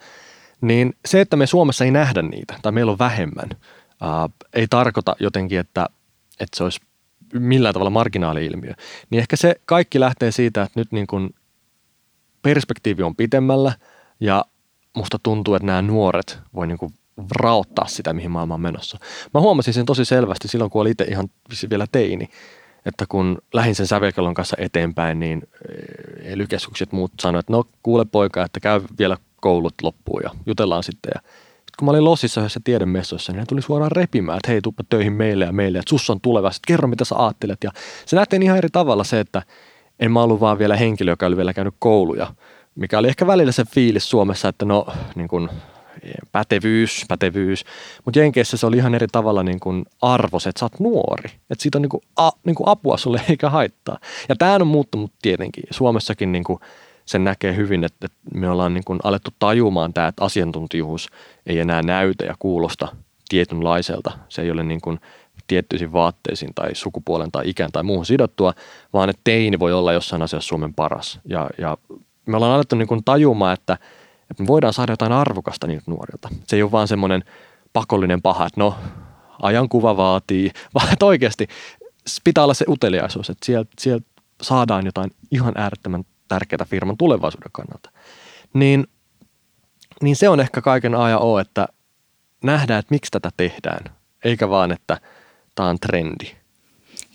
Niin se, että me Suomessa ei nähdä niitä tai meillä on vähemmän, ää, ei tarkoita jotenkin, että, että se olisi millään tavalla marginaali-ilmiö. Niin ehkä se kaikki lähtee siitä, että nyt niin kuin perspektiivi on pitemmällä ja musta tuntuu, että nämä nuoret voi niin kuin raottaa sitä, mihin maailma on menossa. Mä huomasin sen tosi selvästi silloin, kun olin itse ihan vielä teini, että kun lähdin sen sävelkellon kanssa eteenpäin, niin eh, ely muut sanoivat, että no kuule poika, että käy vielä koulut loppuun ja jutellaan sitten. Ja kun mä olin Lossissa yhdessä tiedemessoissa, niin ne tuli suoraan repimään, että hei, tuppa töihin meille ja meille, että sus on tuleva, sitten kerro mitä sä ajattelet. Ja se nähtiin ihan eri tavalla se, että en mä ollut vaan vielä henkilö, joka oli vielä käynyt kouluja, mikä oli ehkä välillä se fiilis Suomessa, että no niin kuin pätevyys, pätevyys. Mutta Jenkeissä se oli ihan eri tavalla niin kuin arvos, että sä oot nuori. Että siitä on niin kuin, a, niin kuin apua sulle eikä haittaa. Ja tämä on muuttunut tietenkin. Suomessakin niin kuin sen näkee hyvin, että, että me ollaan niin kuin alettu tajumaan tämä, että asiantuntijuus ei enää näytä ja kuulosta tietynlaiselta. Se ei ole niin kuin tiettyisiin vaatteisiin tai sukupuolen tai ikään tai muuhun sidottua, vaan että teini voi olla jossain asiassa Suomen paras. Ja, ja me ollaan alettu niin kuin tajumaan, että, että me voidaan saada jotain arvokasta niiltä nuorilta. Se ei ole vaan semmoinen pakollinen paha, että no ajankuva vaatii, vaan että oikeasti pitää olla se uteliaisuus, että sieltä, sieltä saadaan jotain ihan äärettömän tärkeää firman tulevaisuuden kannalta. Niin, niin se on ehkä kaiken A ja O, että nähdään, että miksi tätä tehdään, eikä vaan, että tämä on trendi.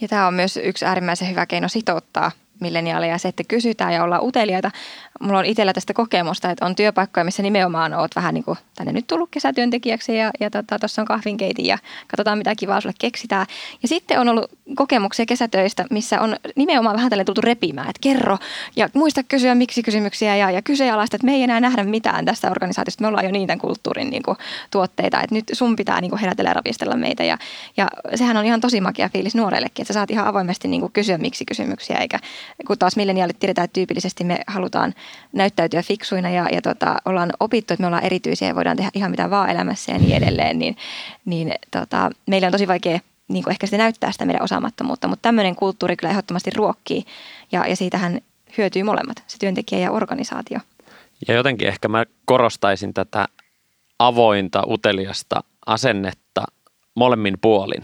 Ja tämä on myös yksi äärimmäisen hyvä keino sitouttaa milleniaaleja se, että kysytään ja ollaan uteliaita. Mulla on itsellä tästä kokemusta, että on työpaikkoja, missä nimenomaan oot vähän niin kuin tänne nyt tullut kesätyöntekijäksi ja, ja tuossa tota, on kahvinkeitin ja katsotaan mitä kivaa sulle keksitään. Ja sitten on ollut kokemuksia kesätöistä, missä on nimenomaan vähän tälle tultu repimään, että kerro ja muista kysyä miksi kysymyksiä ja, ja kyseenalaista, että me ei enää nähdä mitään tästä organisaatiosta. Me ollaan jo niitä kulttuurin niin kuin, tuotteita, että nyt sun pitää niin kuin herätellä ja ravistella meitä. Ja, ja sehän on ihan tosi makia fiilis nuorellekin, että sä saat ihan avoimesti niin kuin kysyä miksi kysymyksiä, eikä kun taas milleniaalit tiedetään, että tyypillisesti me halutaan näyttäytyä fiksuina ja, ja tota, ollaan opittu, että me ollaan erityisiä ja voidaan tehdä ihan mitä vaan elämässä ja niin edelleen, niin, niin tota, meillä on tosi vaikea niin kuin ehkä sitä näyttää sitä meidän osaamattomuutta, mutta tämmöinen kulttuuri kyllä ehdottomasti ruokkii ja, ja siitähän hyötyy molemmat, se työntekijä ja organisaatio. Ja jotenkin ehkä mä korostaisin tätä avointa, uteliasta asennetta molemmin puolin.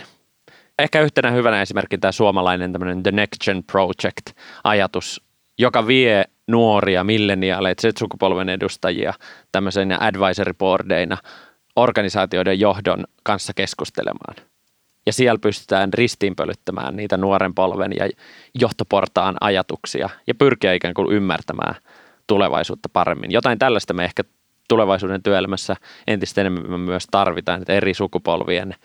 Ehkä yhtenä hyvänä esimerkki tämä suomalainen tämmöinen The Next Gen Project-ajatus, joka vie nuoria milleniaaleja, Z-sukupolven edustajia tämmöisenä advisory boardeina organisaatioiden johdon kanssa keskustelemaan. Ja siellä pystytään ristiinpölyttämään niitä nuoren polven ja johtoportaan ajatuksia ja pyrkiä ikään kuin ymmärtämään tulevaisuutta paremmin. Jotain tällaista me ehkä tulevaisuuden työelämässä entistä enemmän myös tarvitaan, että eri sukupolvien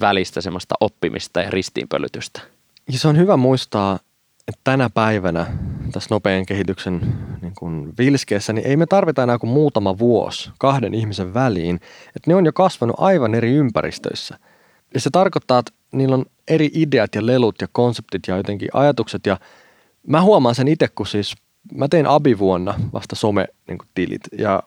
välistä semmoista oppimista ja ristiinpölytystä. Ja se on hyvä muistaa, että tänä päivänä tässä nopean kehityksen niin kuin vilskeessä, niin ei me tarvita enää kuin muutama vuosi kahden ihmisen väliin, että ne on jo kasvanut aivan eri ympäristöissä. Ja se tarkoittaa, että niillä on eri ideat ja lelut ja konseptit ja jotenkin ajatukset ja mä huomaan sen itse, kun siis mä tein abivuonna vasta some-tilit ja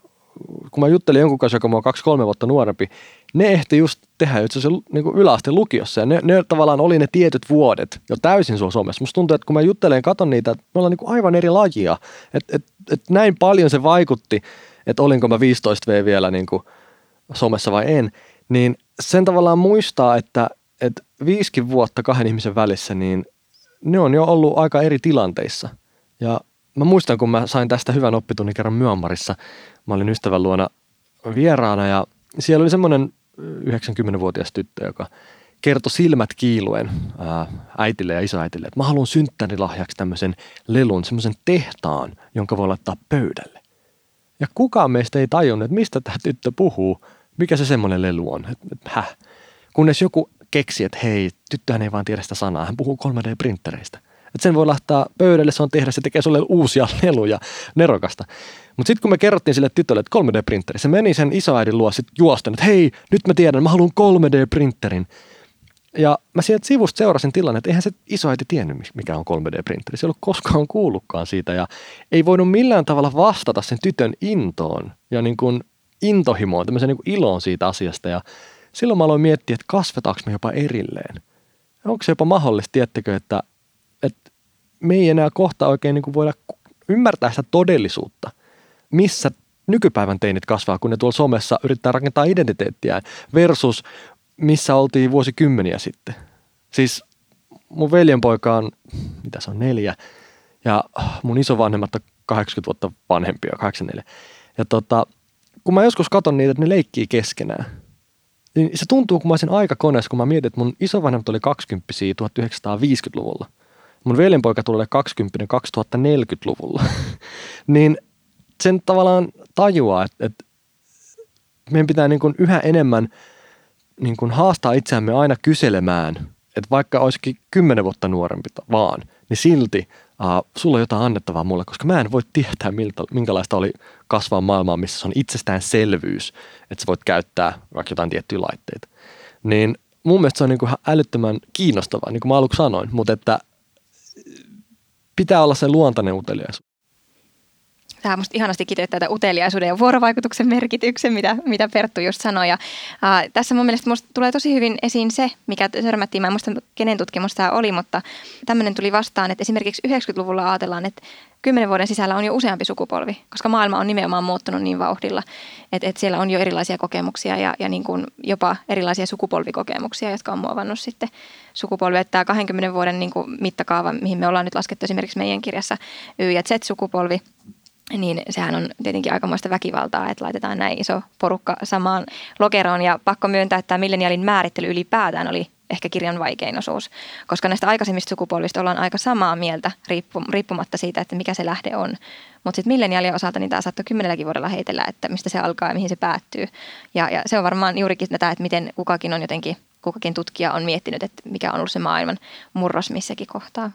kun mä juttelin jonkun kanssa, joka on kaksi-kolme vuotta nuorempi, ne ehti just tehdä itse asiassa niin yläasteen lukiossa. Ja ne, ne, tavallaan oli ne tietyt vuodet jo täysin sulla somessa. Musta tuntuu, että kun mä juttelen katon niitä, että me ollaan niin aivan eri lajia. Että et, et näin paljon se vaikutti, että olinko mä 15V vielä niin kuin somessa vai en. Niin sen tavallaan muistaa, että, että viisikin vuotta kahden ihmisen välissä, niin ne on jo ollut aika eri tilanteissa. Ja mä muistan, kun mä sain tästä hyvän oppitunnin kerran Myanmarissa. Mä olin ystävän luona vieraana ja siellä oli semmoinen 90-vuotias tyttö, joka kertoi silmät kiiluen ää, äitille ja isoäitille, että mä haluan synttärilahjaksi tämmöisen lelun, semmoisen tehtaan, jonka voi laittaa pöydälle. Ja kukaan meistä ei tajunnut, että mistä tämä tyttö puhuu, mikä se semmoinen lelu on. Et, häh. Kunnes joku keksi, että hei, tyttöhän ei vaan tiedä sitä sanaa, hän puhuu 3D-printtereistä. Että sen voi laittaa pöydälle, se on tehdä, se tekee sulle uusia leluja, nerokasta. Mutta sitten kun me kerrottiin sille tytölle, että 3D-printeri, se meni sen isoäidin luo sitten juosten, että hei, nyt mä tiedän, mä haluan 3D-printerin. Ja mä sieltä sivusta seurasin tilanne, että eihän se isoäiti tiennyt, mikä on 3D-printeri. Se ei ollut koskaan kuullutkaan siitä ja ei voinut millään tavalla vastata sen tytön intoon ja niin kuin intohimoon, tämmöiseen niin kuin iloon siitä asiasta. Ja silloin mä aloin miettiä, että kasvetaanko me jopa erilleen. Onko se jopa mahdollista, tiettekö, että, että me ei enää kohta oikein niin kuin voida ymmärtää sitä todellisuutta, missä nykypäivän teinit kasvaa, kun ne tuolla somessa yrittää rakentaa identiteettiään versus missä oltiin vuosikymmeniä sitten. Siis mun veljenpoika on, mitä se on, neljä, ja mun isovanhemmat on 80 vuotta vanhempia, 84. Ja tota, kun mä joskus katson niitä, että ne leikkii keskenään, niin se tuntuu, kun mä olisin aikakoneessa, kun mä mietin, että mun isovanhemmat oli 20 1950-luvulla. Mun veljenpoika tulee 20 2040-luvulla. niin sen tavallaan tajuaa, että, että meidän pitää niin kuin yhä enemmän niin kuin haastaa itseämme aina kyselemään, että vaikka olisikin kymmenen vuotta nuorempi vaan, niin silti uh, sulla on jotain annettavaa mulle, koska mä en voi tietää, miltä, minkälaista oli kasvaa maailmaan, missä on itsestäänselvyys, että sä voit käyttää vaikka jotain tiettyjä laitteita. Niin mun mielestä se on niin kuin älyttömän kiinnostavaa, niin kuin mä aluksi sanoin, mutta että pitää olla se luontainen uteliaisuus. Tämä musta ihanasti kiteyttää tätä uteliaisuuden ja vuorovaikutuksen merkityksen, mitä, mitä Perttu just sanoi. Ja, ää, tässä mun mielestä musta tulee tosi hyvin esiin se, mikä törmättiin, mä en muista kenen tutkimus tämä oli, mutta tämmöinen tuli vastaan, että esimerkiksi 90-luvulla ajatellaan, että kymmenen vuoden sisällä on jo useampi sukupolvi, koska maailma on nimenomaan muuttunut niin vauhdilla, että, että siellä on jo erilaisia kokemuksia ja, ja niin kuin jopa erilaisia sukupolvikokemuksia, jotka on muovannut sitten sukupolvia. Tämä 20 vuoden niin kuin mittakaava, mihin me ollaan nyt laskettu esimerkiksi meidän kirjassa Y- ja Z-sukupolvi, niin sehän on tietenkin aikamoista väkivaltaa, että laitetaan näin iso porukka samaan lokeroon. Ja pakko myöntää, että tämä milleniaalin määrittely ylipäätään oli ehkä kirjan vaikein osuus, koska näistä aikaisemmista sukupolvista ollaan aika samaa mieltä riippumatta siitä, että mikä se lähde on. Mutta sitten milleniaalien osalta niin tämä saattoi kymmenelläkin vuodella heitellä, että mistä se alkaa ja mihin se päättyy. Ja, ja se on varmaan juurikin tätä, että miten kukakin on jotenkin, kukakin tutkija on miettinyt, että mikä on ollut se maailman murros missäkin kohtaa.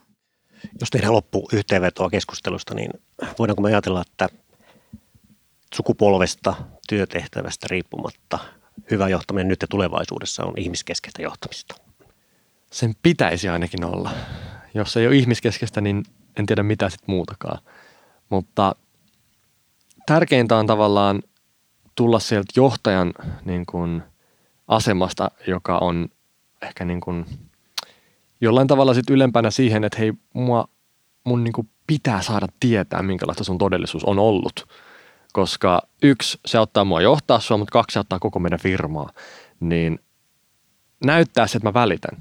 Jos tehdään loppu yhteenvetoa keskustelusta, niin voidaanko me ajatella, että sukupolvesta, työtehtävästä riippumatta hyvä johtaminen nyt ja tulevaisuudessa on ihmiskeskeistä johtamista? Sen pitäisi ainakin olla. Jos ei ole ihmiskeskeistä, niin en tiedä mitä sitten muutakaan. Mutta tärkeintä on tavallaan tulla sieltä johtajan niin kuin, asemasta, joka on ehkä niin kuin, jollain tavalla sit ylempänä siihen, että hei, mua, mun niin kuin pitää saada tietää, minkälaista sun todellisuus on ollut. Koska yksi, se auttaa mua johtaa sua, mutta kaksi, se auttaa koko meidän firmaa. Niin näyttää se, että mä välitän.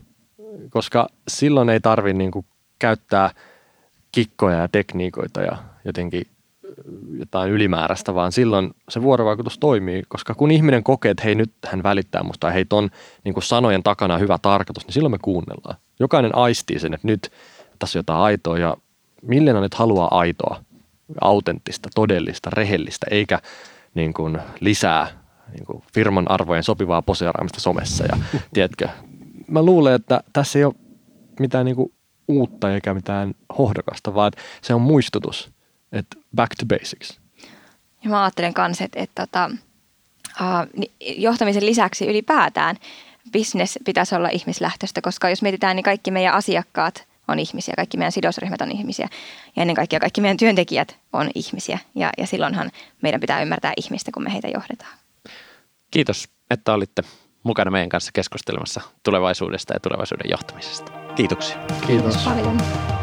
Koska silloin ei tarvi niin kuin käyttää kikkoja ja tekniikoita ja jotenkin jotain ylimääräistä, vaan silloin se vuorovaikutus toimii, koska kun ihminen kokee, että hei nyt hän välittää musta ja hei ton niin kuin sanojen takana hyvä tarkoitus, niin silloin me kuunnellaan. Jokainen aistii sen, että nyt tässä on jotain aitoa ja millenaalit haluaa aitoa, autenttista, todellista, rehellistä, eikä niin kuin lisää niin kuin firman arvojen sopivaa poseeraamista somessa. Ja, tiedätkö, mä luulen, että tässä ei ole mitään niin kuin uutta eikä mitään hohdokasta, vaan se on muistutus, että back to basics. Ja mä ajattelen myös, että, että, että uh, johtamisen lisäksi ylipäätään business pitäisi olla ihmislähtöistä, koska jos mietitään, niin kaikki meidän asiakkaat on ihmisiä, kaikki meidän sidosryhmät on ihmisiä ja ennen kaikkea kaikki meidän työntekijät on ihmisiä ja, ja silloinhan meidän pitää ymmärtää ihmistä, kun me heitä johdetaan. Kiitos, että olitte mukana meidän kanssa keskustelemassa tulevaisuudesta ja tulevaisuuden johtamisesta. Kiitoksia. Kiitos. Kiitos paljon.